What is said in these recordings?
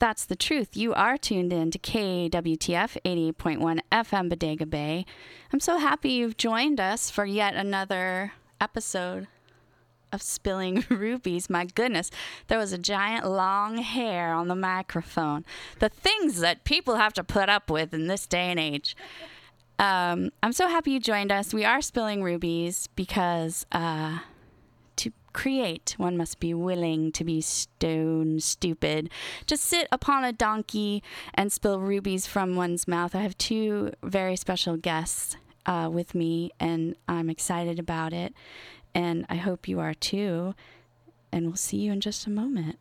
that's the truth. You are tuned in to KWTF 88.1 FM Bodega Bay. I'm so happy you've joined us for yet another episode of Spilling Rubies. My goodness, there was a giant long hair on the microphone. The things that people have to put up with in this day and age. Um, I'm so happy you joined us. We are Spilling Rubies because uh, create, one must be willing to be stone stupid. To sit upon a donkey and spill rubies from one's mouth. I have two very special guests uh, with me, and I'm excited about it. And I hope you are too. And we'll see you in just a moment.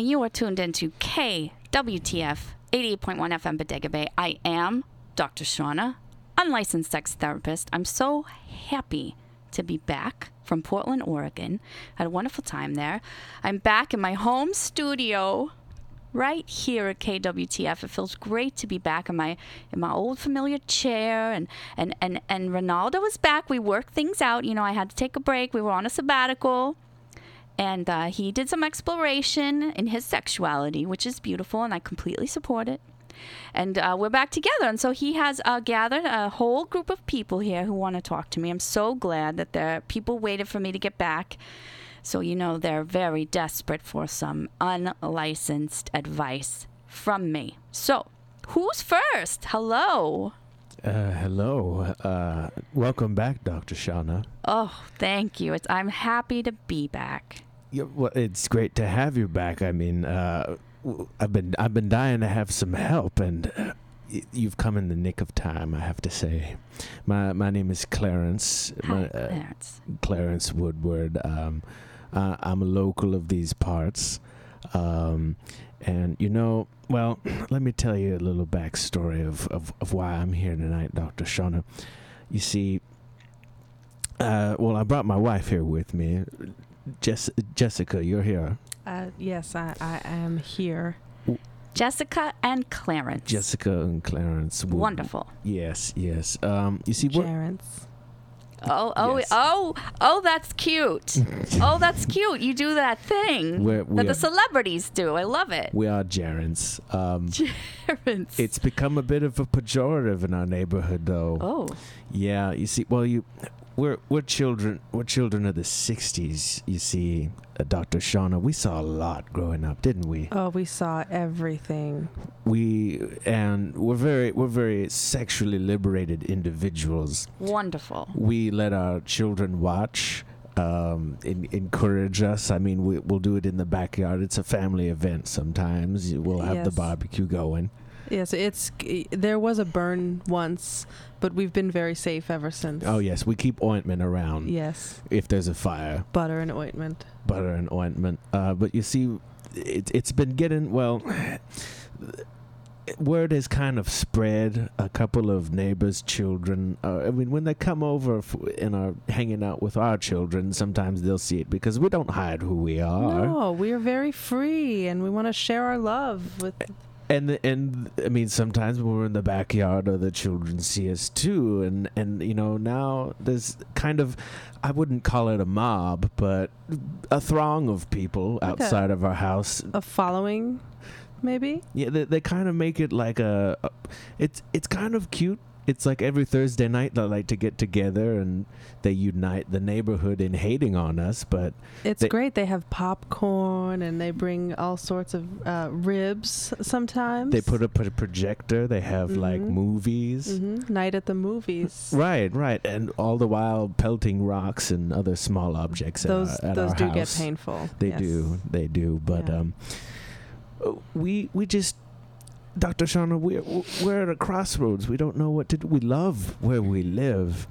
And you are tuned into KWTF 88.1 FM Bodega Bay. I am Dr. Shauna, unlicensed sex therapist. I'm so happy to be back from Portland, Oregon. Had a wonderful time there. I'm back in my home studio right here at KWTF. It feels great to be back in my in my old familiar chair and and and and Ronaldo is back. We worked things out. You know, I had to take a break. We were on a sabbatical. And uh, he did some exploration in his sexuality, which is beautiful, and I completely support it and uh, we're back together. And so he has uh, gathered a whole group of people here who want to talk to me. I'm so glad that there people waited for me to get back. So you know they're very desperate for some unlicensed advice from me. So who's first? Hello. Uh, hello. Uh, welcome back, Dr. Shauna. Oh, thank you. It's I'm happy to be back. Yeah, well, it's great to have you back. I mean, uh, I've been I've been dying to have some help, and uh, you've come in the nick of time. I have to say. My my name is Clarence. Hi, My, uh, Clarence. Clarence Woodward. Um, I'm a local of these parts. Um, and you know, well, let me tell you a little backstory of, of, of why I'm here tonight, Dr. Shauna. You see, uh, well, I brought my wife here with me. Jess- Jessica, you're here. Uh, yes, I, I am here. Jessica and Clarence. Jessica and Clarence. Wood- Wonderful. Yes, yes. Um, you see, what? Jarence. Oh, oh, Yes. oh, oh, that's cute. oh, that's cute. You do that thing We're- we that the celebrities do. I love it. We are Jarens. Um, Clarence. it's become a bit of a pejorative in our neighborhood, though. oh, Yeah, you see, well, you, we're we're children. We're children of the '60s. You see, uh, Dr. Shauna, we saw a lot growing up, didn't we? Oh, we saw everything. We and we're very we're very sexually liberated individuals. wonderful. We let our children watch. Um, en- encourage us. I mean, we, we'll do it in the backyard. It's a family event. Sometimes we'll have the barbecue going. Yes, it's there was a burn once, but we've been very safe ever since. Oh yes, we keep ointment around Yes, if there's a fire. butter and ointment. butter and ointment. Uh, but you see, it, it's been getting well. Word has kind of spread. A couple of neighbors' children. Uh, I mean, when they come over f- and are hanging out with our children, sometimes they'll see it because we don't hide who we are. No, we are very free, and we want to share our love with. And and I mean, sometimes when we're in the backyard, other children see us too. And and you know, now there's kind of, I wouldn't call it a mob, but a throng of people Like a- outside of our house A following, maybe. Yeah, they, they kind of make it like a, a- it's it's kind of cute. It's like every Thursday night they like to get together and they unite the neighborhood in hating on us. But It's They- great. They have popcorn and they bring all sorts of uh, ribs sometimes. they put up a projector. They have like Mhm. movies. hmm Night at the movies. Right, right, and all the while pelting rocks and other small objects Those at our, at those do house. get painful. They yes. do, they do. But Yeah. um, we we just, Doctor Shauna, we're we're at a crossroads. We don't know what to do. We love where we live,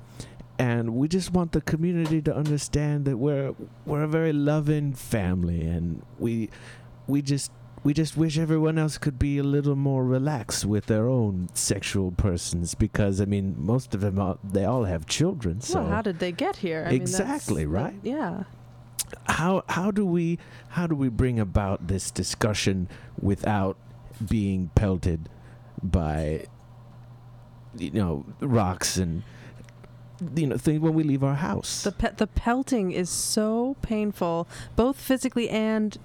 and we just want the community to understand that we're we're a very loving family, and we we just. We just wish everyone else could be a little more relaxed with their own sexual persons because I mean most of them are, they all have children so well, how did they get here? I Exactly, that- right? yeah. how how do we how do we bring about this discussion without being pelted by you know rocks and you know things when we leave our house The pe- the pelting is so painful, both physically and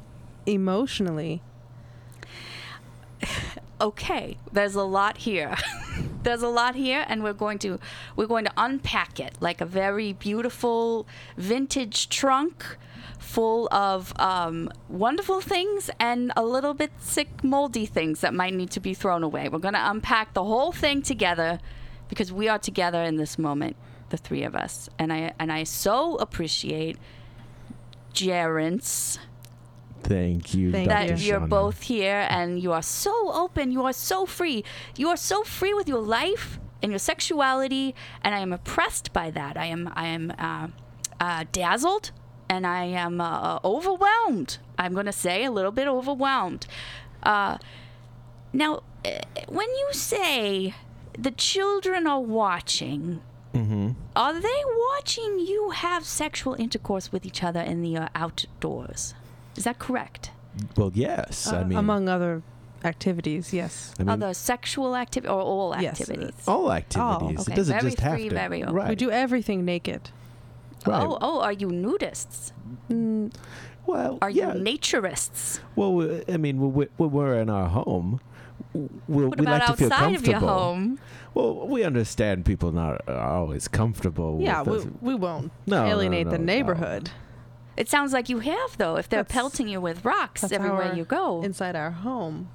emotionally. Okay, there's a lot here. there's a lot here, and we're going to we're going to unpack it like a very beautiful vintage trunk full of um, wonderful things and a little bit sick, moldy things that might need to be thrown away. We're going to unpack the whole thing together because we are together in this moment, the three of us, and I and I so appreciate Jarence thank you Thank that you. you're both here and you are so open. You are so free. You are so free with your life and your sexuality, and I am oppressed by that. I am I am uh, uh, dazzled and I am uh, overwhelmed. I'm going to say a little bit overwhelmed. Uh, now, eh, when you say the children are watching, Mhm. are they watching you have sexual intercourse with each other in the uh, outdoors? Is that correct? well yes i Uh, mean among other activities. Yes. I mean, Other sexual activity or all Yes, activities? all activities. okay. It doesn't Very just have to. very open. right. We do everything naked. Right. Oh, oh, are you nudists? Mm, Well, Are yeah. you naturists? well, I mean, when we, we're in our home, we'll, What we about like to feel outside of your comfortable. home? Well, we understand people not are always comfortable. yeah, with we, we won't No, no, alienate no, the no. neighborhood It sounds like you have, though, if they're That's- pelting you with rocks everywhere our you go. inside our home,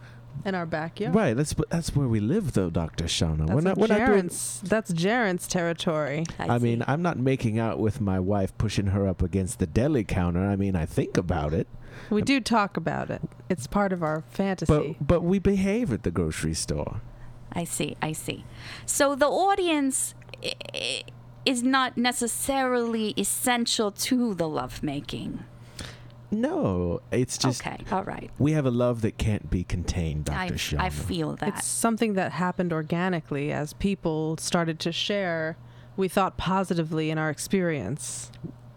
in our backyard. Right. That's that's where we live, though, Doctor Shauna. That's we're not. We're not doing. Jaren's, that's Jaren's territory. I mean. I'm not making out with my wife, pushing her up against the deli counter. I mean, I think about it, We um, do talk about it. It's part of our fantasy. but but we behave at the grocery store. I see. I see. So the audience i- i- is not necessarily essential to the lovemaking. No, it's just okay. All right. we have a love that can't be contained, Doctor Shauna. I feel that. It's something that happened organically as people started to share. We thought positively in our experience.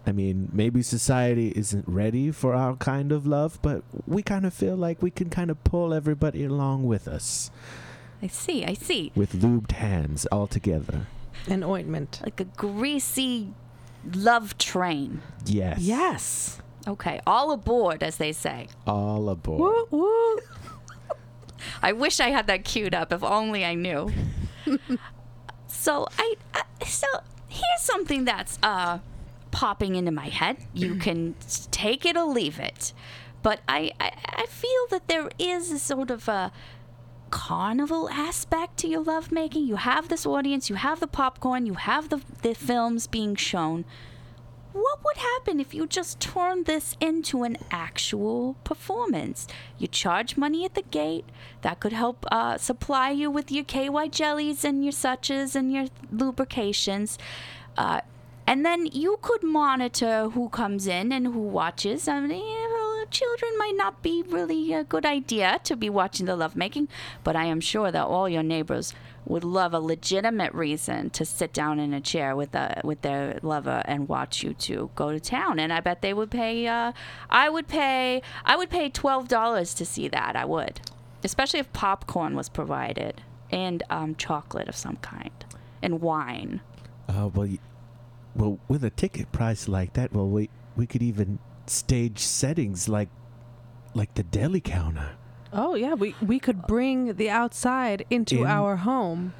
I mean, maybe society isn't ready for our kind of love, but we kind of feel like we can kind of pull everybody along with us I see. I see. with lubed hands all together. An ointment. Like a greasy love train. Yes. Yes. Okay. All aboard, as they say. All aboard. Woo woo. I wish I had that queued up. If only I knew. so I, I so here's something that's uh popping into my head. You can take it or leave it, but I I, I feel that there is a sort of a carnival aspect to your lovemaking. You have this audience, you have the popcorn, you have the the films being shown. What would happen if you just turned this into an actual performance? You charge money at the gate. That could help uh, supply you with your KY jellies and your suches and your lubrications. Uh, and then you could monitor who comes in and who watches. I mean, know, children might not be really a good idea to be watching the lovemaking, but I am sure that all your neighbors would love a legitimate reason to sit down in a chair with a with their lover and watch you two go to town. And I bet they would pay. Uh, I would pay. I would pay twelve dollars to see that. I would, especially if popcorn was provided and um, chocolate of some kind and wine. Oh well, well, with a ticket price like that, well, we we could even stage settings like like the deli counter. Oh yeah, we we could bring the outside into In- our home.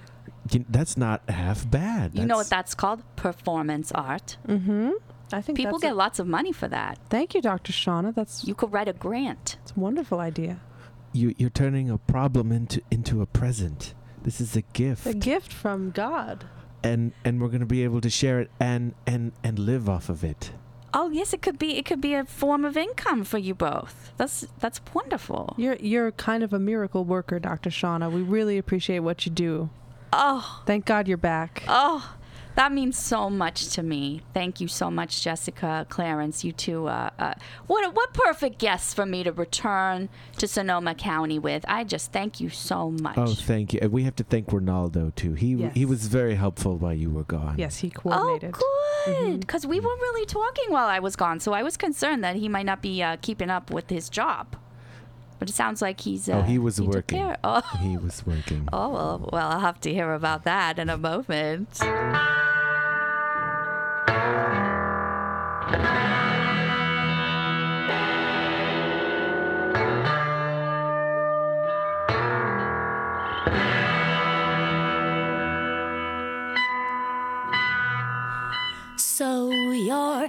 You- That's not half bad. You know what That's- that's called? Performance art. Mm-hmm. I think People that's get a- lots of money for that. Thank you, Dr. Shauna. That's You could write a grant. it's a wonderful idea. you you're turning a problem into into a present. This is a gift, A gift from God. and and we're gonna be able to share it and and and live off of it. Oh yes, it could be. It could be a form of income for you both. That's that's wonderful. You're you're kind of a miracle worker, Dr. Shauna. We really appreciate what you do. Oh, Thank God you're back. oh, that means so much to me. Thank you so much, Jessica, Clarence. You two. Uh, uh, what what perfect guests for me to return to Sonoma County with. I just thank you so much. Oh, thank you. And we have to thank Ronaldo too. He Yes. he was very helpful while you were gone. Yes, he coordinated. Oh, coordinated. good. Mhm. Because we weren't really talking while I was gone, so I was concerned that he might not be uh, keeping up with his job. But it sounds like he's. Uh, Oh, he was took working. Oh. He was working. Oh, well, well, I'll have to hear about that in a moment. So you're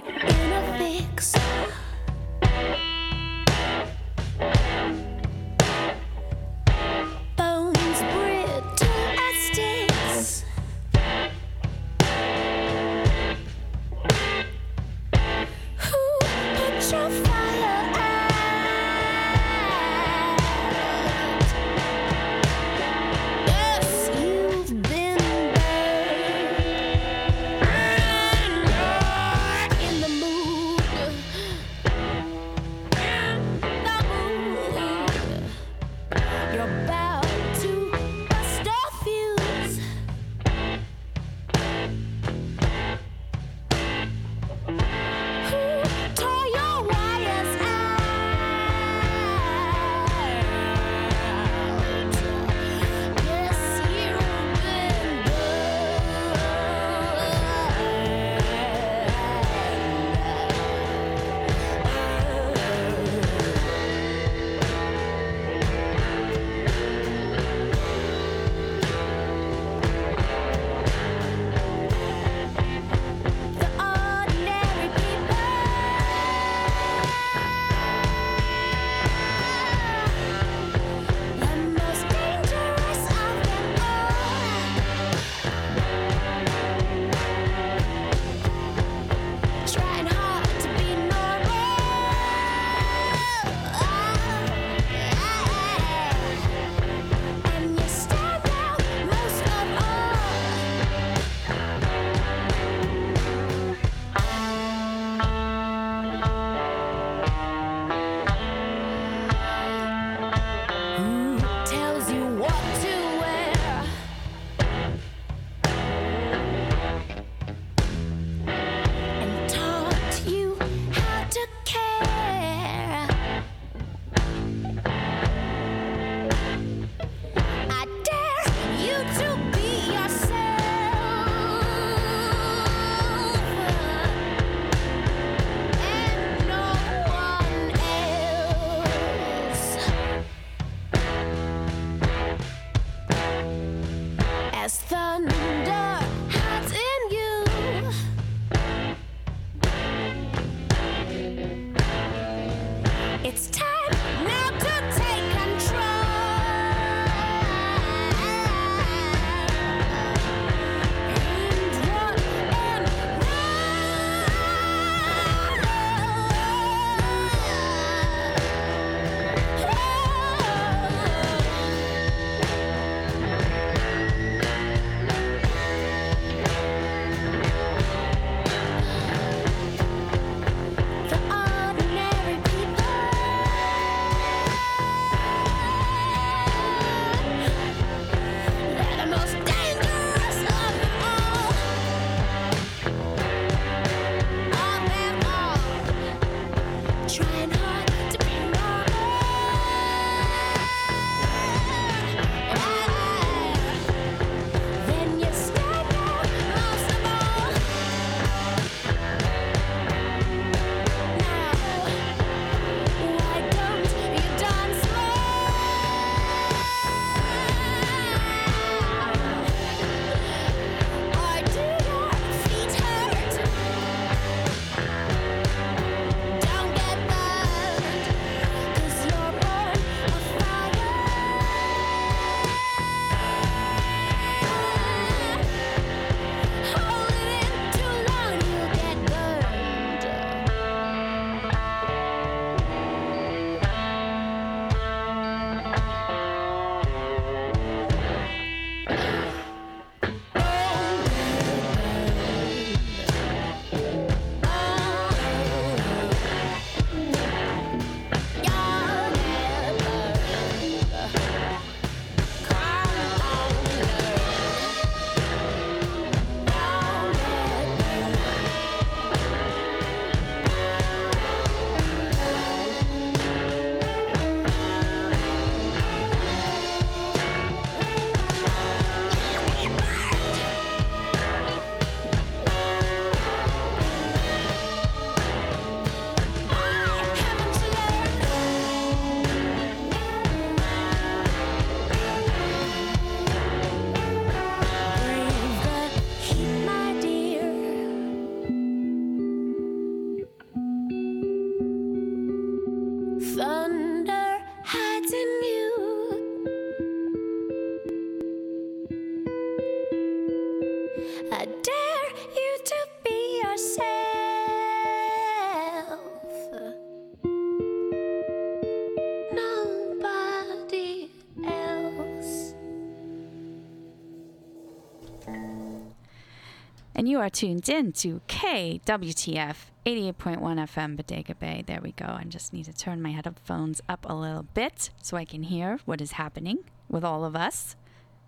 you are tuned in to KWTF 88.1 FM Bodega Bay. There we go. I just need to turn my headphones up a little bit so I can hear what is happening with all of us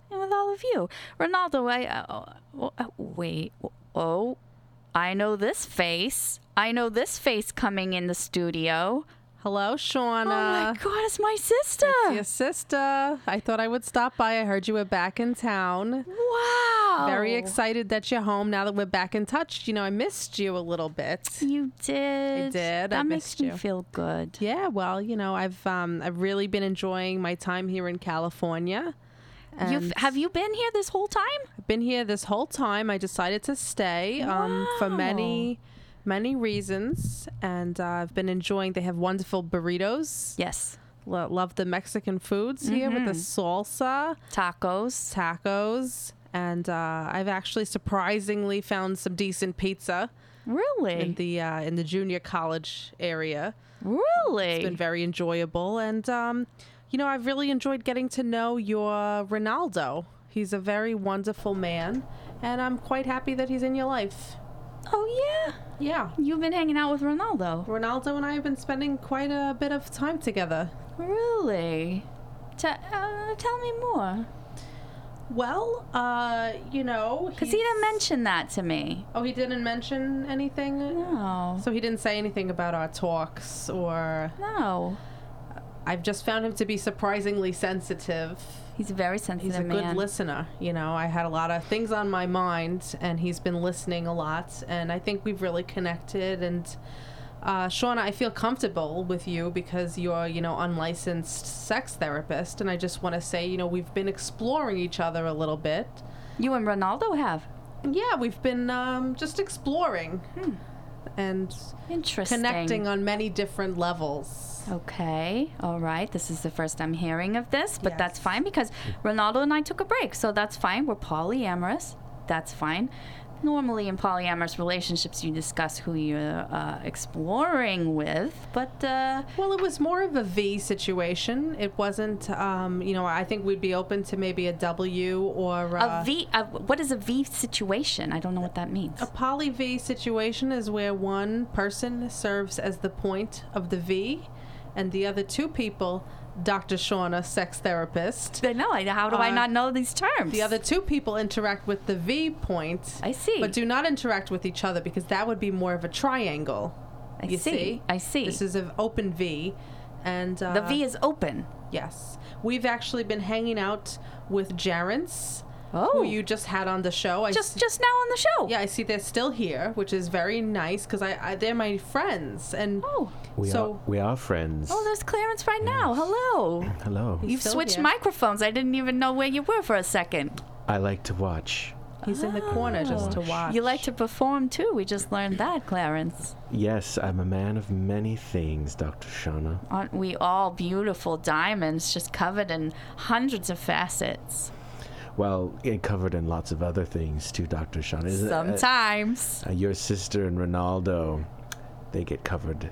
and with all of you. Ronaldo, I. Uh, uh, wait. Oh, I know this face. I know this face coming in the studio. Hello, Shauna. oh my God, it's my sister. Your sister. I thought I would stop by. I heard you were back in town. Wow. Very excited that you're home now that we're back in touch. You know, I missed you a little bit. You did. I did. I That missed makes me you. feel good. Yeah, well, you know, I've um, I've really been enjoying my time here in California. You've, have you been here this whole time? I've been here this whole time. I decided to stay um, for many, many reasons, and uh, I've been enjoying. They have wonderful burritos. Yes. Lo- love the Mexican foods here with the salsa, Tacos. tacos, and uh, I've actually surprisingly found some decent pizza Really? in the uh, in the junior college area. really? It's been very enjoyable, and um, you know, I've really enjoyed getting to know your Ronaldo. He's a very wonderful man, and I'm quite happy that he's in your life. Oh, yeah. Yeah. You've been hanging out with Ronaldo. Ronaldo and I have been spending quite a bit of time together. Really? T- uh, tell me more. Well, uh, you know, Because he didn't mention that to me. Oh, he didn't mention anything. No. So he didn't say anything about our talks, or No. I've just found him to be surprisingly sensitive. He's a very sensitive. He's a good listener. You know, I had a lot of things on my mind, and he's been listening a lot, and I think we've really connected. And uh, Shauna, I feel comfortable with you because you're, you know, unlicensed sex therapist, and I just want to say, you know, we've been exploring each other a little bit. You and Ronaldo have. Yeah, we've been um, just exploring and Interesting. connecting on many different levels. Okay. All right. This is the first I'm hearing of this, but that's fine because Ronaldo and I took a break, so that's fine. We're polyamorous. That's fine. Normally, in polyamorous relationships, you discuss who you're uh, exploring with, but uh, Well, it was more of a V situation. It wasn't, um, you know, I think we'd be open to maybe a W or uh, a V. A, what is a V situation? I don't know what that means. A poly V situation is where one person serves as the point of the V, and the other two people, Dr. Shauna, sex therapist, I know. How do I Uh, not know these terms? the other two people interact with the V point, I see. but do not interact with each other because that would be more of a triangle. I see. see? I see. This is an open V, and uh, the V is open. Yes, we've actually been hanging out with Jarence, Oh. who you just had on the show. I just see- just now on the show. yeah, I see they're still here, which is very nice because I, I they're my friends, and Oh. We So- are we are friends. Oh, there's Clarence right now. Hello. Hello. You've still switched here. microphones. I didn't even know where you were for a second. I like to watch. he's in the corner just to Oh. watch. You like to perform too. We just learned that, Clarence. Yes, I'm a man of many things, Dr. Shauna. Aren't we all beautiful diamonds just covered in hundreds of facets? Well, it covered in lots of other things too, Dr. Shauna. Isn't? Uh, Sometimes. uh, your sister and Ronaldo, they get covered.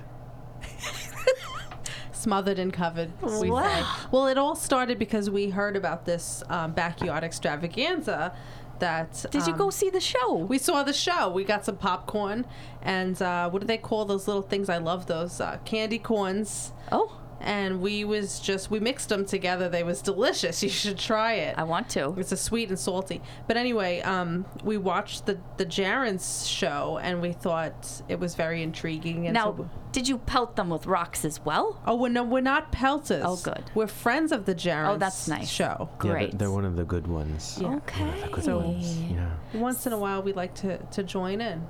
Smothered and covered. We Wow. say. Well, it all started because we heard about this um, backyard extravaganza. That Did you um, go see the show? We saw the show. We got some popcorn and uh, what do they call those little things? I love those uh, candy corns. oh, And we was just we mixed them together. They was delicious. You should try it. I want to. It's a sweet and salty. But anyway, um, we watched the the Jarens show and we thought it was very intriguing. And Now, so, did you pelt them with rocks as well? oh, we're, no, we're not pelters. Oh, good. We're friends of the Jarens. Oh, that's nice. Show. Yeah, they're, Great. they're one of the good ones. Yeah. Okay. The good So- ones. Yeah. Once in a while, we like to to join in.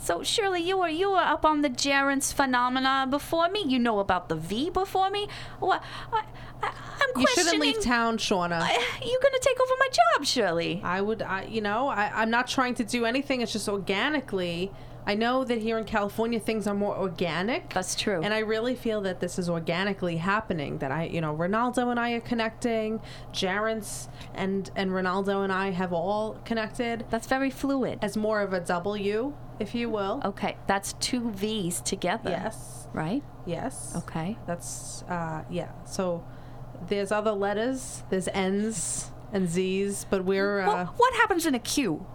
So Shirley, you were you were up on the Jarence phenomena before me. You know about the V before me. What? I, I, You questioning. shouldn't leave town, Shauna. You're gonna take over my job, Shirley. I would, I, you know, I, I'm not trying to do anything. It's just organically, I know that here in California things are more organic. That's true. And I really feel that this is organically happening. That I, you know, Ronaldo and I are connecting. Jarence and and Ronaldo and I have all connected That's very fluid. as more of a W, if you will. Okay, that's two V's together. Yes. Right? Yes. Okay. That's uh yeah. So there's other letters. There's N's and Z's, but we're uh, What, what happens in a Q?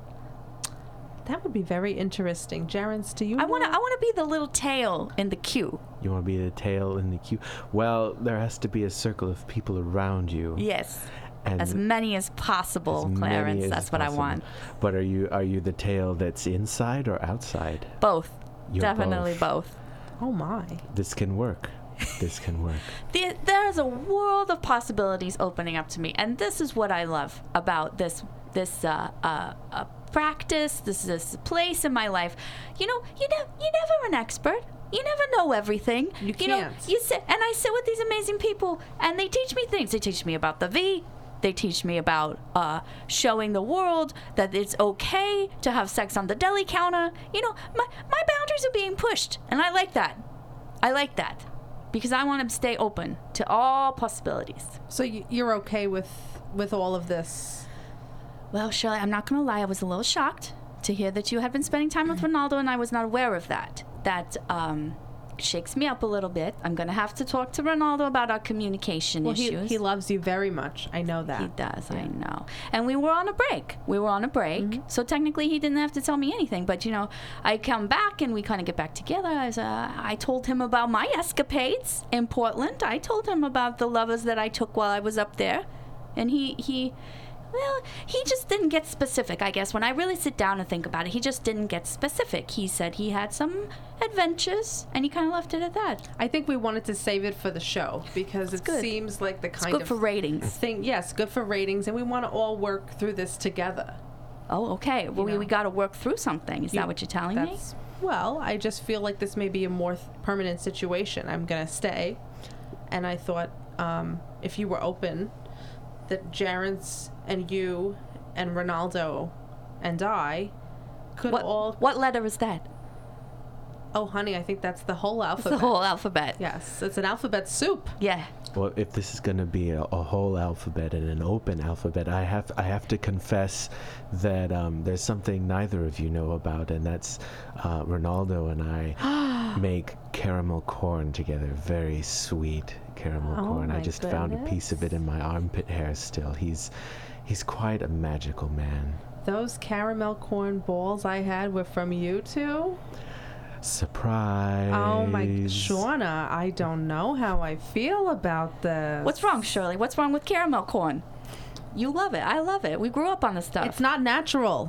that would be very interesting. Jarence, do you? I want to? I want to be the little tail in the Q. You want to be the tail in the queue? Well, there has to be a circle of people around you. Yes. And As many as possible, as Clarence. as That's what. I want. But are you are you the tail that's inside or outside? Both. You're Definitely both. both. Oh my. This can work. This can work. The- There's a world of possibilities opening up to me, and this is what I love about this this uh, uh, uh, practice. This this place in my life. You know, you know, you're never an expert. You never know everything. You know, can't. you sit and I sit with these amazing people, and they teach me things. They teach me about the V. They teach me about uh, showing the world that it's okay to have sex on the deli counter. You know, my my boundaries are being pushed, and I like that. I like that because I want to stay open to all possibilities. So you're okay with with all of this? Well, Shirley, I'm not going to lie. I was a little shocked to hear that you had been spending time with Ronaldo, and I was not aware of that. That um, shakes me up a little bit. I'm going to have to talk to Ronaldo about our communication Well, he, issues. he loves you very much. I know that. He does, I know. And we were on a break. We were on a break. Mm-hmm. So technically, he didn't have to tell me anything. But, you know, I come back and we kind of get back together. As, uh, I told him about my escapades in Portland. I told him about the lovers that I took while I was up there. And he, he, well, he just didn't get specific, I guess. When I really sit down and think about it, he just didn't get specific. He said he had some adventures and he kind of left it at that. I think we wanted to save it for the show because it good. seems like the It's kind good of for ratings. thing. Yes, good for ratings, and we want to all work through this together. Oh, okay. Well, we, know. we got to work through something. Is You- that what you're telling me? Well. I just feel like this may be a more th- permanent situation. I'm gonna stay, and I thought um, if you were open, that Jarence and you and Ronaldo and I could What, all. what letter is that? Oh, honey, I think that's the whole It's alphabet. the whole alphabet. Yes, it's an alphabet soup. Yeah. Well, if this is going to be a, a whole alphabet and an open alphabet, I have I have to confess that um, there's something neither of you know about, and that's uh, Ronaldo and I make caramel corn together. Very sweet caramel Oh corn. I my just found a piece of it in my armpit hair. Still, he's he's quite a magical man. Those caramel corn balls I had were from you two. Surprise! Oh my, Shauna, I don't know how I feel about this. What's wrong, Shirley? What's wrong with caramel corn? You love it. I love it. We grew up on this stuff. It's not natural.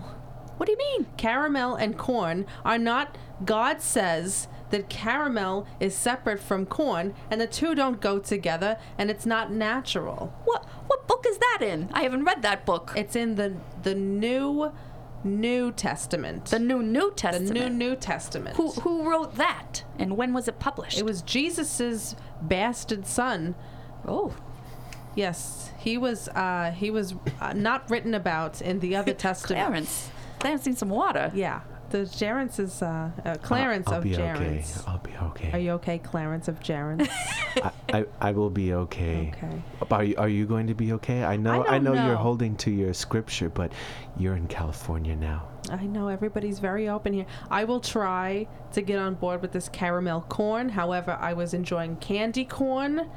what do you mean? Caramel and corn are not. God says that caramel is separate from corn, and the two don't go together, and it's not natural. What what book is that in? I haven't read that book. It's in the the new New Testament. the New New Testament. the new New Testament. who who wrote that and when was it published? It was Jesus's bastard son. oh, Yes, he was. Uh, he was uh, not written about in the other testament. Clarence. Clarence needs some water. Yeah, the Jarence is uh, uh, Clarence I'll, I'll of be Jarence. okay. I'll be okay. Are you okay, Clarence of Jarence? I, I, I will be okay. okay. Are you, are you going to be okay? I know I, don't know, know. you're holding to your scripture, but you're in California now. I know everybody's very open here. I will try to get on board with this caramel corn. However, I was enjoying candy corn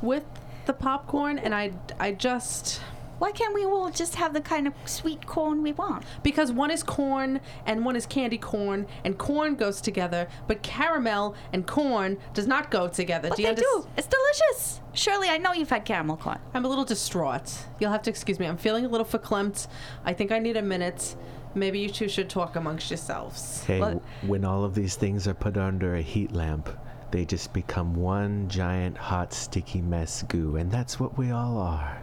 with the popcorn, and I I just Why can't we all just have the kind of sweet corn we want? because one is corn and one is candy corn, and corn goes together, but caramel and corn does not go together. But do you they unders- do. It's delicious. Shirley, I know you've had caramel corn. I'm a little distraught. You'll have to excuse me. I'm feeling a little verklempt. I think I need a minute. Maybe you two should talk amongst yourselves. Hey, What? w- when all of these things are put under a heat lamp, they just become one giant hot sticky mess goo, and that's what we all are.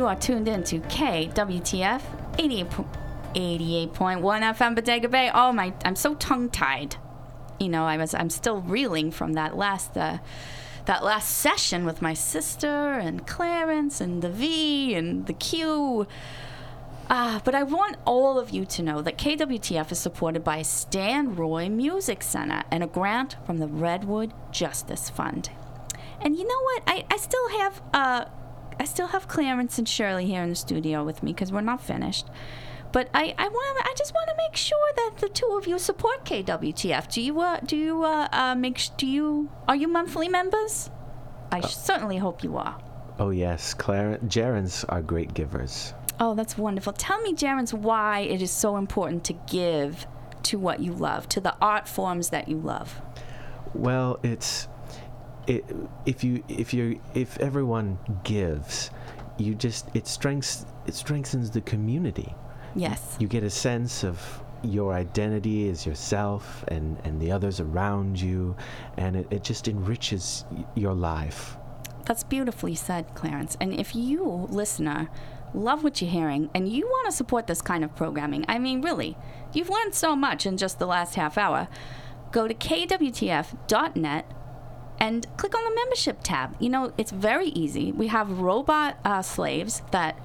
you are tuned in to KWTF 88, po- 88.1 FM Bodega Bay. Oh my, I'm so tongue tied. You know, I was, I'm still reeling from that last, uh, that last session with my sister and Clarence and the V and the Q. Ah, but I want all of you to know that KWTF is supported by Stanroy Music Center and a grant from the Redwood Justice Fund. And you know what? I, I still have uh I still have Clarence and Shirley here in the studio with me because we're not finished. But I, I want I just want to make sure that the two of you support KWTF. Do you uh, do you uh, uh, make sh- do you are you monthly members? I certainly hope you are. Oh yes, Clarence, Jarens are great givers. Oh, that's wonderful. Tell me, Jarens, why it is so important to give to what you love, to the art forms that you love. Well, it's it, if you if you if everyone gives, you just it strengths it strengthens the community. Yes. You get a sense of your identity as yourself and and the others around you, and it, it just enriches y- your life. That's beautifully said, Clarence. And if you, listener, love what you're hearing and you want to support this kind of programming, I mean, really, you've learned so much in just the last half hour. Go to kwtf.net and click on the membership tab. You know, it's very easy. We have robot uh, slaves that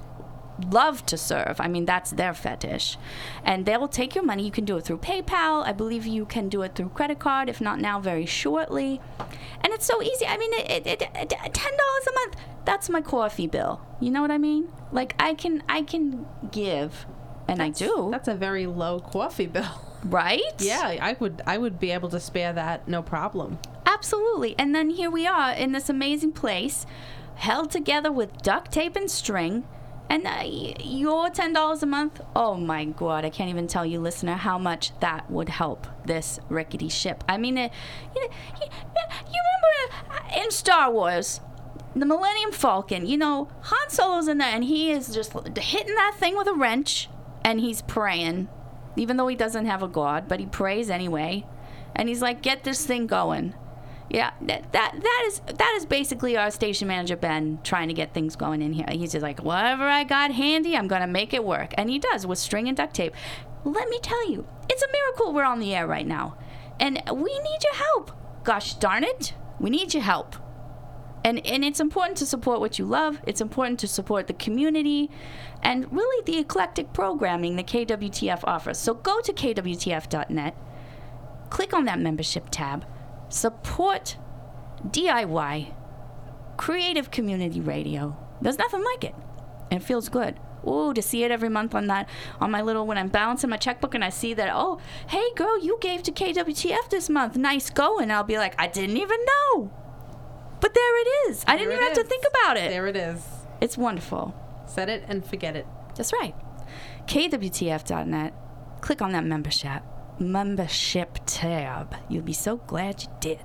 love to serve. I mean, that's their fetish. And they'll take your money. You can do it through PayPal. I believe you can do it through credit card, if not now, very shortly. And it's so easy. I mean, it, it, it, $10 a month, that's my coffee bill. You know what I mean? Like, I can, I can give, and I do, That's a very low coffee bill. right? Yeah, I would I would be able to spare that no problem. Absolutely. And then here we are in this amazing place, held together with duct tape and string. And uh, your $10 a month, oh my God, I can't even tell you, listener, how much that would help this rickety ship. I mean, you, you, you remember uh, in Star Wars, the Millennium Falcon, you know, Han Solo's in there and he is just hitting that thing with a wrench and he's praying, even though he doesn't have a god, but he prays anyway. And he's like, get this thing going. Yeah, that, that that is that is basically our station manager Ben trying to get things going in here. He's just like, whatever I got handy, I'm gonna make it work, and he does with string and duct tape. Let me tell you, it's a miracle we're on the air right now, and we need your help. Gosh darn it, we need your help. And and it's important to support what you love. It's important to support the community, and really the eclectic programming that KWTF offers. So go to kwtf.net click on that membership tab, support DIY, creative community radio. There's nothing like it. It feels good. Ooh, to see it every month on that, on my little, when I'm balancing my checkbook and I see that, oh, hey girl, you gave to KWTF this month. Nice going. I'll be like, I didn't even know. But there it is. I didn't even have to think about it. There it is. It's wonderful. Set it and forget it. That's right. KWTF.net. Click on that membership membership tab. You'll be so glad you did.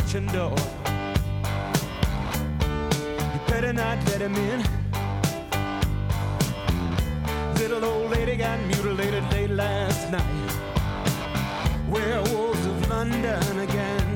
Kitchen door. You better not let him in. Little old lady got mutilated late last night. Werewolves of London again.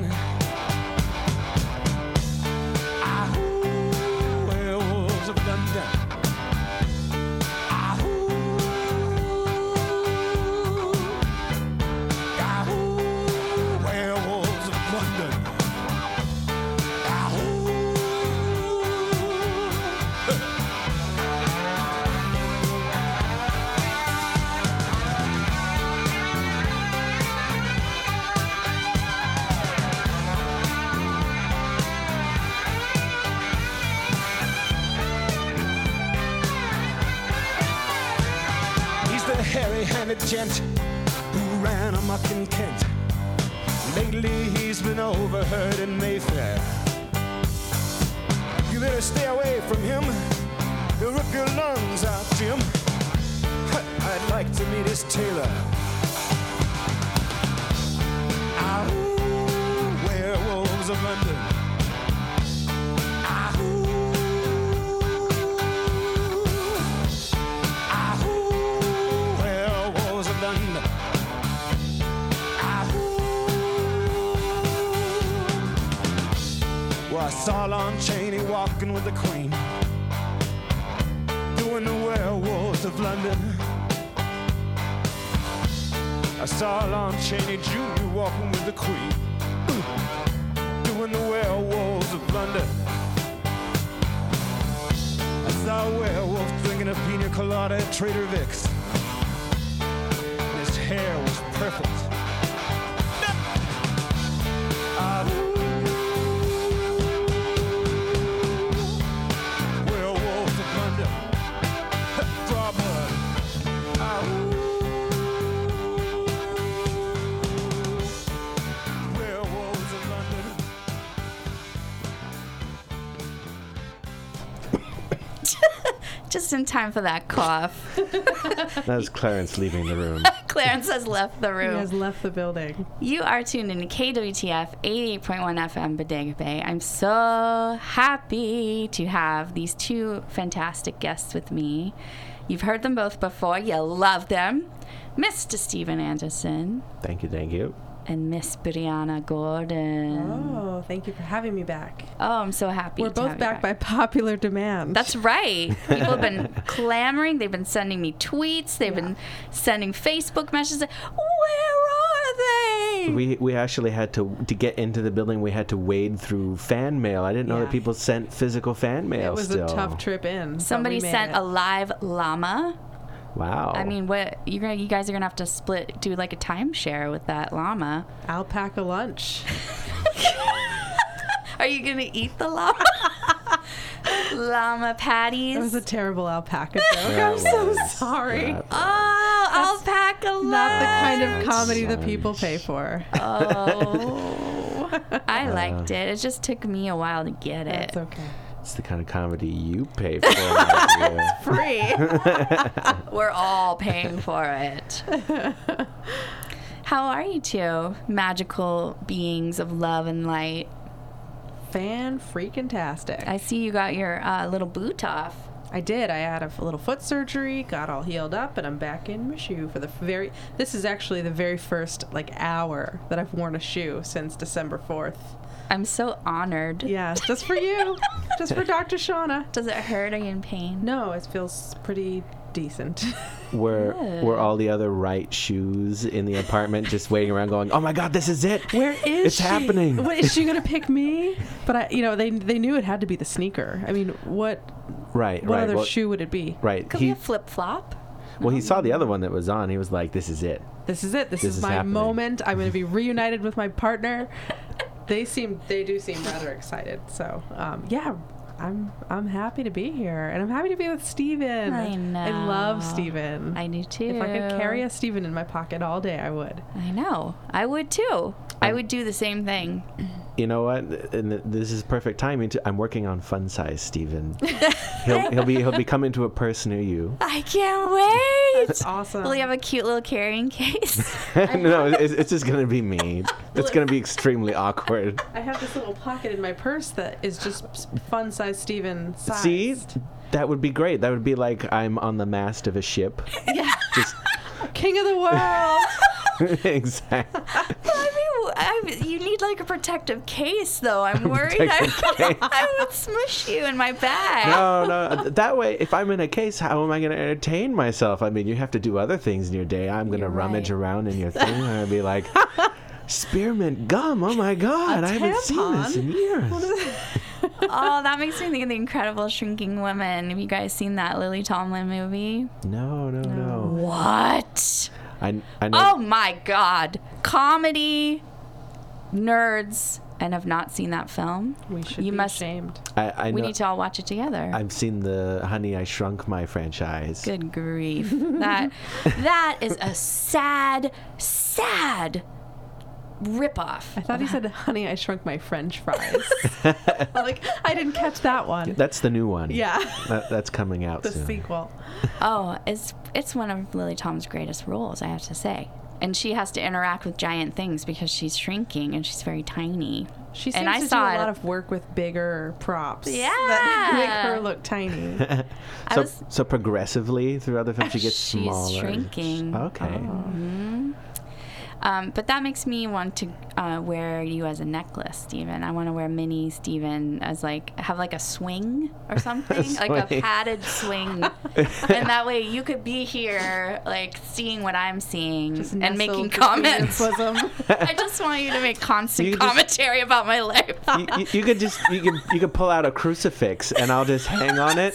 His. Ahoo, werewolves of London. Ahoo. Ahoo, werewolves of London. Ahoo. Well, I saw Lon Chaney walking with the Queen, doing the werewolves of London. Saw Lon Chaney Jr. walking with the Queen, doing the werewolves of London. I saw a werewolf drinking a pina colada at Trader Vic's. His hair was perfect. Just in time for that cough. That was Clarence leaving the room. Clarence has left the room. He room. has left the building. You are tuned in to KWTF 88.1 FM Bodega Bay. I'm so happy to have these two fantastic guests with me. You've heard them both before. You love them. Mr. Steven Anderson Thank you, thank you. And Miss Brianna Gordon. Oh, thank you for having me back. Oh, I'm so happy. We're to both have you back by popular demand. That's right. People have been clamoring. They've been sending me tweets. They've been sending Facebook messages. Where are they? We we actually had to to get into the building. We had to wade through fan mail. I didn't know Yeah. that people sent physical fan mail. it was still. a tough trip in. Somebody sent it. a live llama. Wow. I mean, what you're gonna, you guys are gonna have to split, do like a timeshare with that llama. alpaca lunch. Are you gonna eat the llama? llama patties. That was a terrible alpaca joke. Yeah, I'm so sorry. That- oh, alpaca lunch. Not the kind of comedy that people pay for. Oh, I liked it. It just took me a while to get it. That's okay. It's the kind of comedy you pay for. my dear. Free. We're all paying for it. How are you two, magical beings of love and light? Fan freaking tastic. I see you got your uh, little boot off. I did. I had a little foot surgery, got all healed up, and I'm back in my shoe for the very. This is actually the very first like hour that I've worn a shoe since December 4th. I'm so honored. Yeah, just for you, just for Dr. Shauna. Does it hurt? Are you in pain? No, it feels pretty decent. Were were Good. all the other right shoes in the apartment just waiting around, going, "Oh my God, this is it! Where is It's she? happening. What, is she gonna pick me? But I, you know, they they knew it had to be the sneaker. I mean, what Right, what right, other well, shoe would it be? right." Could He be a flip flop. well, he saw the other one that was on. He was like, "This is it." This is it. This, This is, is my happening. moment. I'm gonna be reunited with my partner. They seem they do seem rather excited. So um, yeah. I'm I'm happy to be here, and I'm happy to be with Steven. I know. I love. Steven. I do too. If I could carry a Steven in my pocket all day, I would. I know. I would too. I would do the same thing. You know what? And this is perfect timing. To, I'm working on Fun Size, Steven. he'll he'll be he'll be coming to a purse near you. I can't wait. That's awesome. Will you have a cute little carrying case? no, it's, it's just gonna be me. It's gonna be extremely awkward. I have this little pocket in my purse that is just fun size Steven sized. See, that would be great. That would be like I'm on the mast of a ship. Yeah. Just King of the world. exactly. I mean, I, you need like a protective case, though. I'm worried I. I would smush you in my bag. No, no. Uh, that way, if I'm in a case, how am I going to entertain myself? I mean, you have to do other things in your day. I'm going to You're rummage right. around in your thing. and I'll be like, spearmint gum. Oh my god, A I haven't seen this in years. Oh, that makes me think of the Incredible Shrinking Woman. Have you guys seen that Lily Tomlin movie? No, no, no. What? I, I know. Oh my God! Comedy nerds and have not seen that film. We should You be must- ashamed. I, I We know. need to all watch it together. I've seen the Honey I Shrunk My franchise. Good grief. that that is a sad, sad ripoff. I thought he said, "Honey, I shrunk my French fries." like I didn't catch that one. That's the new one. Yeah, That, that's coming out the soon. sequel. Oh, it's it's one of Lily Tom's greatest roles, I have to say. And she has to interact with giant things because she's shrinking and she's very tiny. She seems And I to saw do a lot of work with bigger props. that make her look tiny. So, was so progressively through the film, she gets She's smaller. She's shrinking. Okay. Oh. Mm-hmm. Um, but that makes me want to uh, wear you as a necklace, Steven. I want to wear mini Steven as like have like a swing or something, like a padded swing, and that way you could be here, like seeing what I'm seeing Just and making between your comments. bosom. I just want you to make constant You just- commentary about my life. you, you, you could just you could you could pull out a crucifix and I'll just hang on it,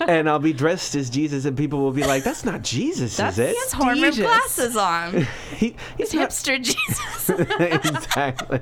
and I'll be dressed as Jesus, and people will be like, "That's not Jesus, That's- is it?" He has horn rimmed glasses on. He, He's he's not hipster Jesus. exactly.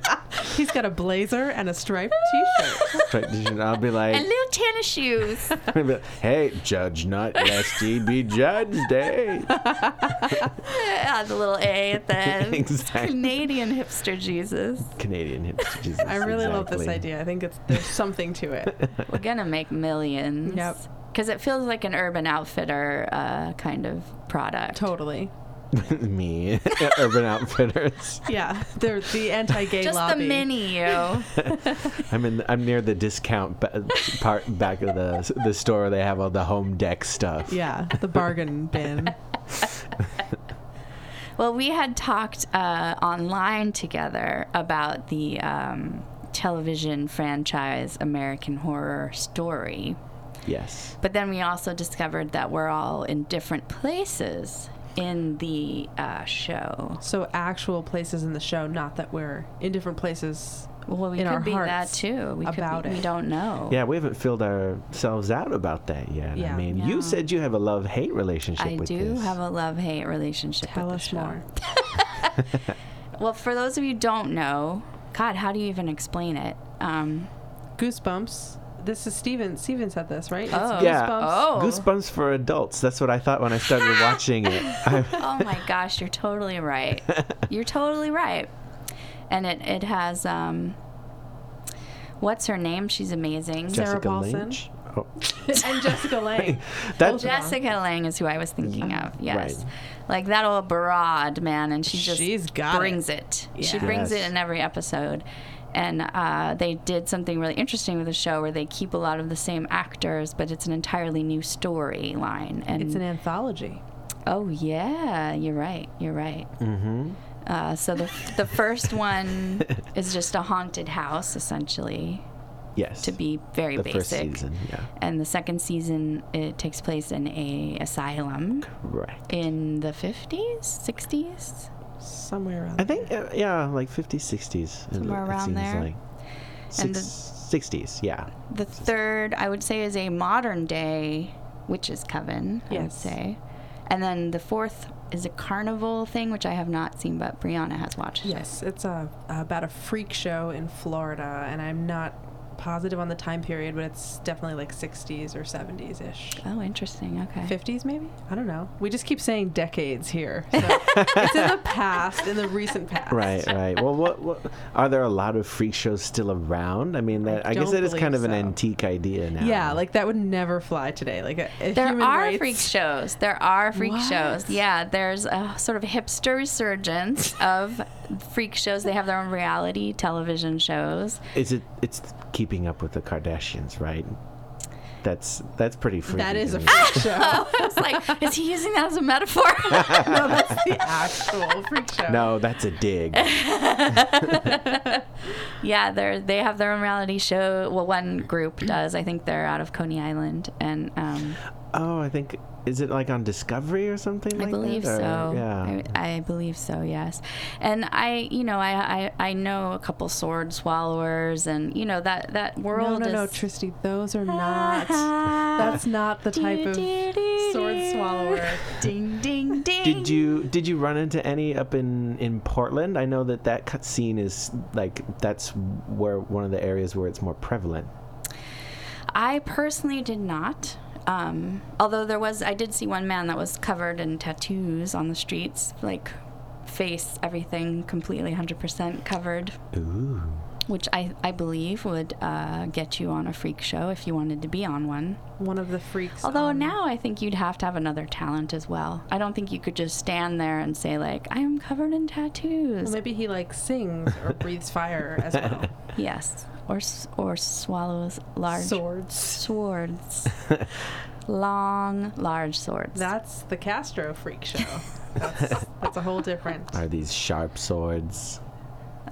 He's got a blazer and a striped T-shirt. Right, and I'll be like, and little tennis shoes. Like, "Hey, judge not, lest ye be judged." Eh? Yeah, the little A at the end. Exactly. Canadian hipster Jesus. Canadian hipster Jesus. I really love this idea. I think it's there's something to it. We're gonna make millions. Yep. Because it feels like an Urban Outfitter uh, kind of product. Totally. Me, Urban Outfitters. Yeah, they're the anti-gay Just lobby. the mini you. I'm in. I'm near the discount ba- part back of the the store. They have all the home deck stuff. Yeah, the bargain bin. well, we had talked uh, online together about the um, television franchise American Horror Story. Yes. But then we also discovered that we're all in different places in the uh, show. So actual places in the show, not that we're in different places. Well, we in could our be that too. We about could be, it. We don't know. Yeah, we haven't filled ourselves out about that yet. Yeah. I mean, No. you said you have a love hate relationship I with do this. have a love hate relationship. Tell with us the show. more. Well, for those of you who don't know, God, how do you even explain it? Um, Goosebumps. This is Steven. Steven said this, right? It's Oh. Yeah. Goosebumps. oh, Goosebumps for adults. That's what I thought when I started watching it. Oh my gosh, you're totally right. You're totally right. And it it has um, what's her name? She's amazing. Sarah Jessica Paulson. Lynch. Oh, and Jessica Lange. that, Both of them. Jessica Lange is who I was thinking of. Yes, Right. like that old broad man, and she just She's got brings it. She Yeah. brings it in every episode. And uh, they did something really interesting with the show where they keep a lot of the same actors, but it's an entirely new storyline. And It's an anthology. oh yeah, you're right. You're right. mm-hmm. Uh, so the the first one is just a haunted house essentially, Yes. to be very the basic. first season. Yeah. And the second season, it takes place in a asylum Right. in the 50s, 60s. Somewhere around. I think uh, yeah, like 50s, 60s. Somewhere it around seems there. Like. And Six, 60s. Yeah. The third, I would say, is a modern day witches' coven. Yes. I would say, and then the fourth is a carnival thing, which I have not seen, but Brianna has watched. it. Yes, it's a, about a freak show in Florida, and I'm not positive on the time period, but it's definitely like 60s or 70s ish. Oh, interesting. Okay. 50s maybe? I don't know. We just keep saying decades here. So it's in the past, in the recent past. Right, right. Well, what, what are there a lot of freak shows still around? I mean, that, I, guess that is kind of believe an antique idea now. Yeah, like that would never fly today. Like a, a There human are rights- freak shows. There are freak shows. Yeah, there's a sort of hipster resurgence of freak shows. They have their own reality television shows. Is it? It's keeping up with the Kardashians, right? That's that's pretty freaky. That is a me. freak show. I was like, is he using that as a metaphor? no, that's the actual freak show. No, that's a dig. yeah, they're they have their own reality show. Well, one group does. I think they're out of Coney Island, and um, oh, I think is it like on Discovery or something? I like believe that? Or- so. Yeah. I, I believe so. Yes, and I, you know, I, I, I know a couple sword swallowers, and you know that that world no, no, is. Tristy, those are not. That's not the type of sword swallower. Ding ding ding. Did you did you run into any up in in Portland? I know that that cut scene is like that's where one of the areas where it's more prevalent. I personally did not. Um, although there was, I did see one man that was covered in tattoos on the streets, like face, everything completely 100% covered, Ooh. Which I, I believe would uh, get you on a freak show if you wanted to be on one. One of the freaks. Although um, now I think you'd have to have another talent as well. I don't think you could just stand there and say, like, I am covered in tattoos. Well, maybe he like sings or breathes fire as well. yes. Or, or swallows large Swords. swords. Long, large swords. That's the Castro freak show. That's, that's a whole different. Are these sharp swords?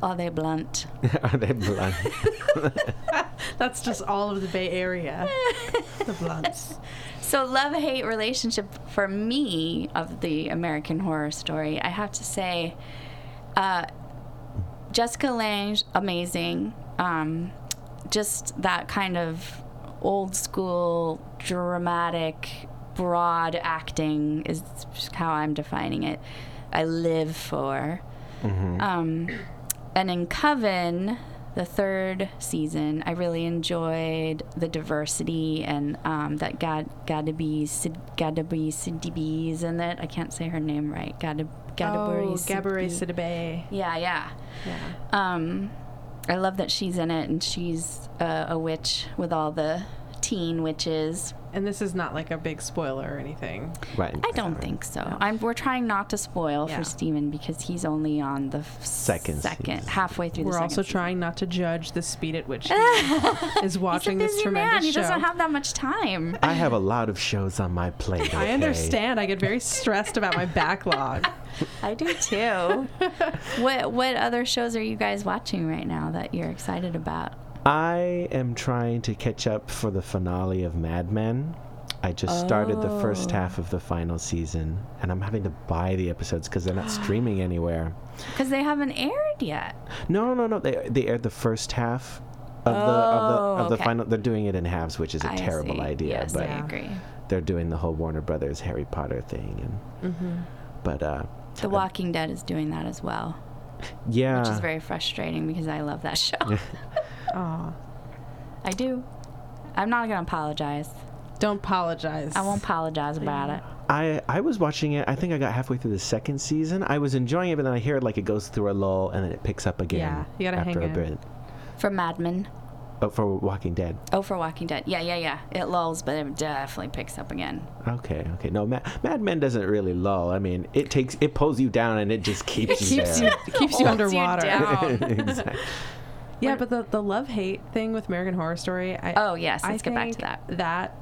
Are they blunt? Are they blunt? That's just all of the Bay Area. the blunts. So, love hate relationship for me of the American Horror Story, I have to say, uh, Jessica Lange, amazing. Um, just that kind of old school, dramatic, broad acting is how I'm defining it. I live for. Um, and in Coven, the third season, I really enjoyed the diversity and um, that Gadabi Sid, Gadabi Sidibe's in it. I can't say her name right. Gadab Gadaburi Oh. Sidibe. Yeah, yeah. Yeah. Um, I love that she's in it and she's uh, a witch with all the teen is. And this is not like a big spoiler or anything. right. I don't think so. I'm, we're trying not to spoil Yeah. for Steven because he's only on the f- Second second season. halfway through the We're also season. trying not to judge the speed at which he is He's a watching this tremendous man. He doesn't have that much time. I have a lot of shows on my plate. I understand. I get very stressed about my backlog. I do too. what what other shows are you guys watching right now that you're excited about? I am trying to catch up for the finale of Mad Men. I just started the first Oh. half of the final season, and I'm having to buy the episodes because they're not streaming anywhere. Because they haven't aired yet. No, no, no. They they aired the first half of the of the of the okay. final. They're doing it in halves, which is a I terrible see. idea. Yes, but I agree. they're doing the whole Warner Brothers Harry Potter thing, and Mm-hmm. but uh, The Walking Dead is doing that as well, yeah, which is very frustrating because I love that show. Aw. I do. I'm not gonna apologize. Don't apologize. I won't apologize about it. I I was watching it. I think I got halfway through the second season. I was enjoying it, but then I hear it like it goes through a lull and then it picks up again. Yeah, you gotta after hang a in. bit. For Mad Men. Oh, for Walking Dead. Oh, for Walking Dead. Yeah, yeah, yeah. It lulls, but it definitely picks up again. Okay, okay. No, Mad, Mad Men doesn't really lull. I mean, it takes it pulls you down and it just keeps you keeps there. you it keeps you Holds underwater. down. exactly. Yeah, but the the love hate thing with American Horror Story. I, Oh, yes, I let's get back to that. That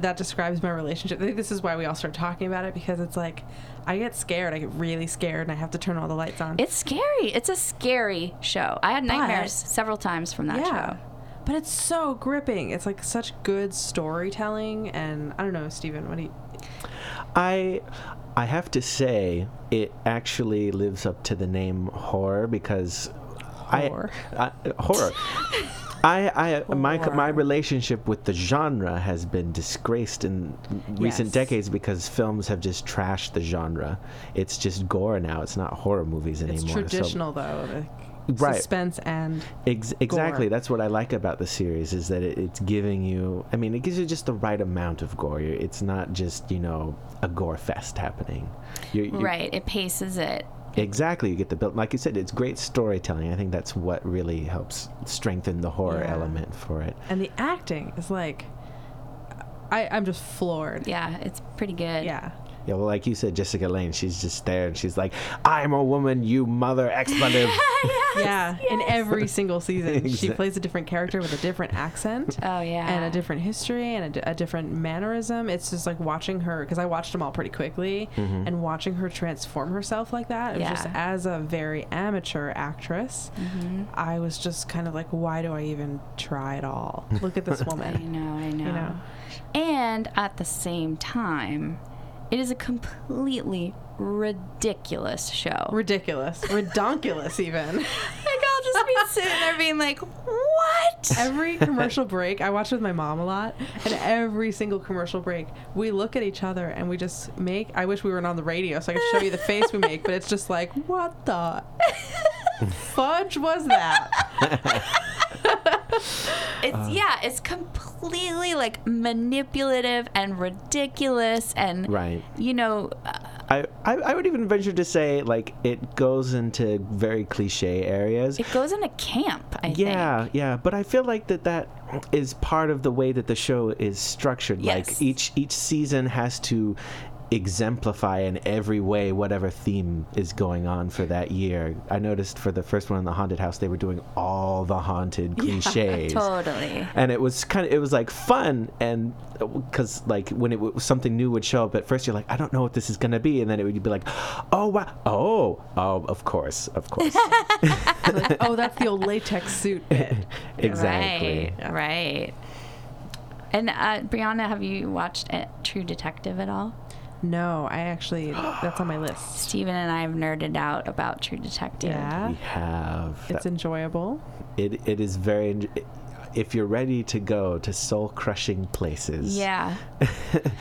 that describes my relationship. I think this is why we all start talking about it because it's like I get scared. I get really scared, and I have to turn all the lights on. It's scary. It's a scary show. I had But- nightmares several times from that yeah. show. but it's so gripping. It's like such good storytelling, and I don't know, Steven. what do you? I I have to say it actually lives up to the name horror because Horror. I, I horror. I, I my my relationship with the genre has been disgraced in recent Yes. decades because films have just trashed the genre. It's just gore now. It's not horror movies It's anymore. So- traditional though, like Right. suspense and Ex- exactly. gore. That's what I like about the series is that it, it's giving you. I mean, it gives you just the right amount of gore. It's not just you know a gore fest happening. You're, you're- Right. It paces it. Exactly. You get the build. Like you said, it's great storytelling. I think that's what really helps strengthen the horror Yeah. element for it. and the acting is like, I I'm just floored. Yeah, it's pretty good. Yeah. Yeah. Well, like you said, Jessica Lange, She's just there and she's like, "I'm a woman, you mother expletive." Yeah, in every single season, she plays a different character with a different accent. Oh yeah. and a different history and a, a different mannerism. It's just like watching her because I watched them all pretty quickly Mm-hmm. and watching her transform herself like that. It was just as a very amateur actress, Mm-hmm. I was just kind of like, why do I even try at all? Look at this woman. I know. I know. know. And at the same time, it is a completely ridiculous show. Ridiculous, redonkulous even. like I'll just be sitting there being like, "What?" Every commercial break, I watch with my mom a lot, and every single commercial break, we look at each other and we just make. I wish we weren't on the radio so I could show you the face we make, but it's just like, what the fudge was that? It's yeah, it's completely like manipulative and ridiculous and right. you know, uh, I, I I would even venture to say like it goes into very cliche areas. it goes into camp. I yeah, think. yeah, but I feel like that that is part of the way that the show is structured. Yes. Like each each season has to exemplify in every way whatever theme is going on for that year. I noticed for the first one in the haunted house they were doing all the haunted cliches. Totally. And it was kind of it was like fun and because like when it w- something new would show up at first you're like I don't know what this is gonna be and then it would be like oh wow oh oh of course of course Like, oh, that's the old latex suit bit. exactly Right. Right. And uh, Brianna, have you watched uh, True Detective at all? No, I actually that's on my list. Steven and I have nerded out about True Detective. Yeah, we have it's that- enjoyable. it, it is very en- if you're ready to go to soul crushing places Yeah.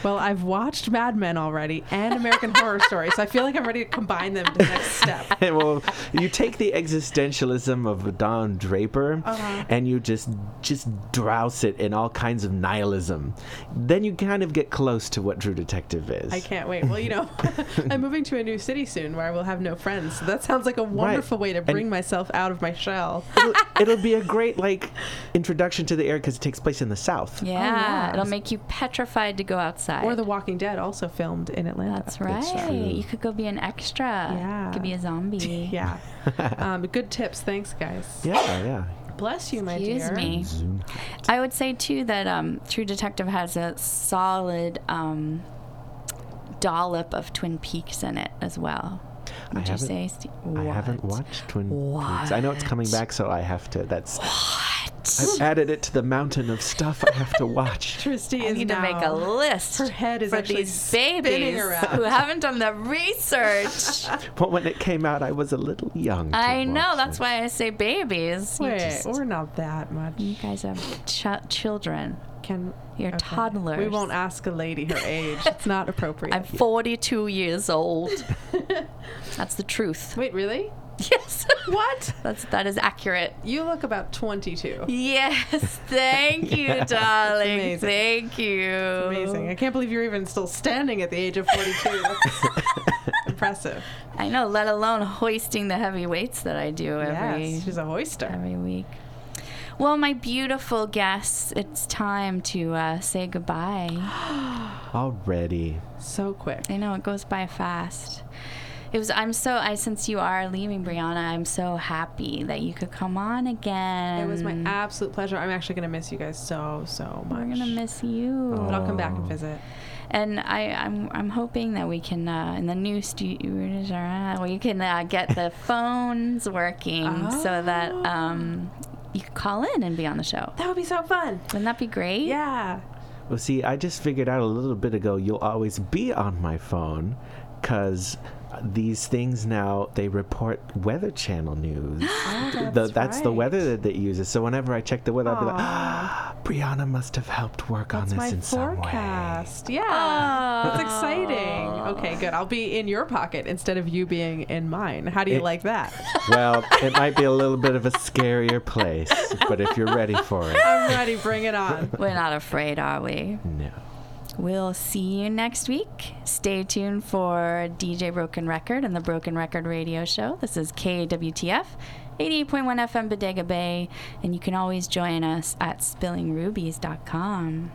Well, I've watched Mad Men already and American Horror Story, so I feel like I'm ready to combine them to the next step. Well, you take the existentialism of Don Draper Uh-huh. and you just just drowse it in all kinds of nihilism. Then you kind of get close to what True Detective is. I can't wait. Well, you know, I'm moving to a new city soon where I will have no friends. So that sounds like a wonderful way to And- bring myself out of my shell. It'll, it'll be a great like introduction to the area because it takes place in the South. Yeah. yeah. It'll make you petrified to go outside. Or The Walking Dead, also filmed in Atlanta. That's right. That's true. you could go be an extra. Yeah. You could be a zombie. Yeah. um, good tips. Thanks, guys. Yeah, yeah. Bless you, my Excuse dear. me. I would say too that um, True Detective has a solid um, dollop of Twin Peaks in it as well. I you haven't- say? Ste- I haven't watched Twin Peaks. I know it's coming back, so I have to. That's What? I've added it to the mountain of stuff I have to watch. Tristy I is need to make a list Her head is for these babies who haven't done the research. But when it came out, I was a little young. to I know. That's it. why I say babies. Wait, just- we're not that much. you guys have ch- children. Can You're okay. toddlers. We won't ask a lady her age. It's not appropriate. I'm 42 years old. That's the truth. Wait, really? Yes. What? That's that is accurate. You look about 22. Yes, thank you, darling. amazing. Thank you. Amazing. I can't believe you're even still standing at the age of 42. That's impressive. I know, let alone hoisting the heavy weights that I do every Yes, she's a hoister. every week. Well, my beautiful guests, it's time to uh, say goodbye. Already. So quick. I know it goes by fast. It was. I'm so. I since you are leaving, Brianna, I'm so happy that you could come on again. It was my absolute pleasure. I'm actually going to miss you guys so, so much. We're gonna miss you. But I'll come back Oh. and visit. And I, I'm, I'm hoping that we can, uh, in the new studios, uh, we can uh, get the phones working so that Oh. um, you could call in and be on the show. That would be so fun. Wouldn't that be great? Yeah. Well, see, I just figured out a little bit ago you'll always be on my phone because these things now they report Weather Channel news. Oh, The- that's the weather that it uses. So whenever I check the weather, I'll be like, ah, Brianna must have helped work That's on my this in some way. forecast. Yeah. That's exciting. Okay, good. I'll be in your pocket instead of you being in mine. How do you It- like that? Well, it might be a little bit of a scarier place, but if you're ready for it, I'm ready. Bring it on. We're not afraid, are we? no. We'll see you next week. Stay tuned for DJ Broken Record and the Broken Record Radio Show. This is KWTF, 88.1 FM Bodega Bay, and you can always join us at spillingrubies.com.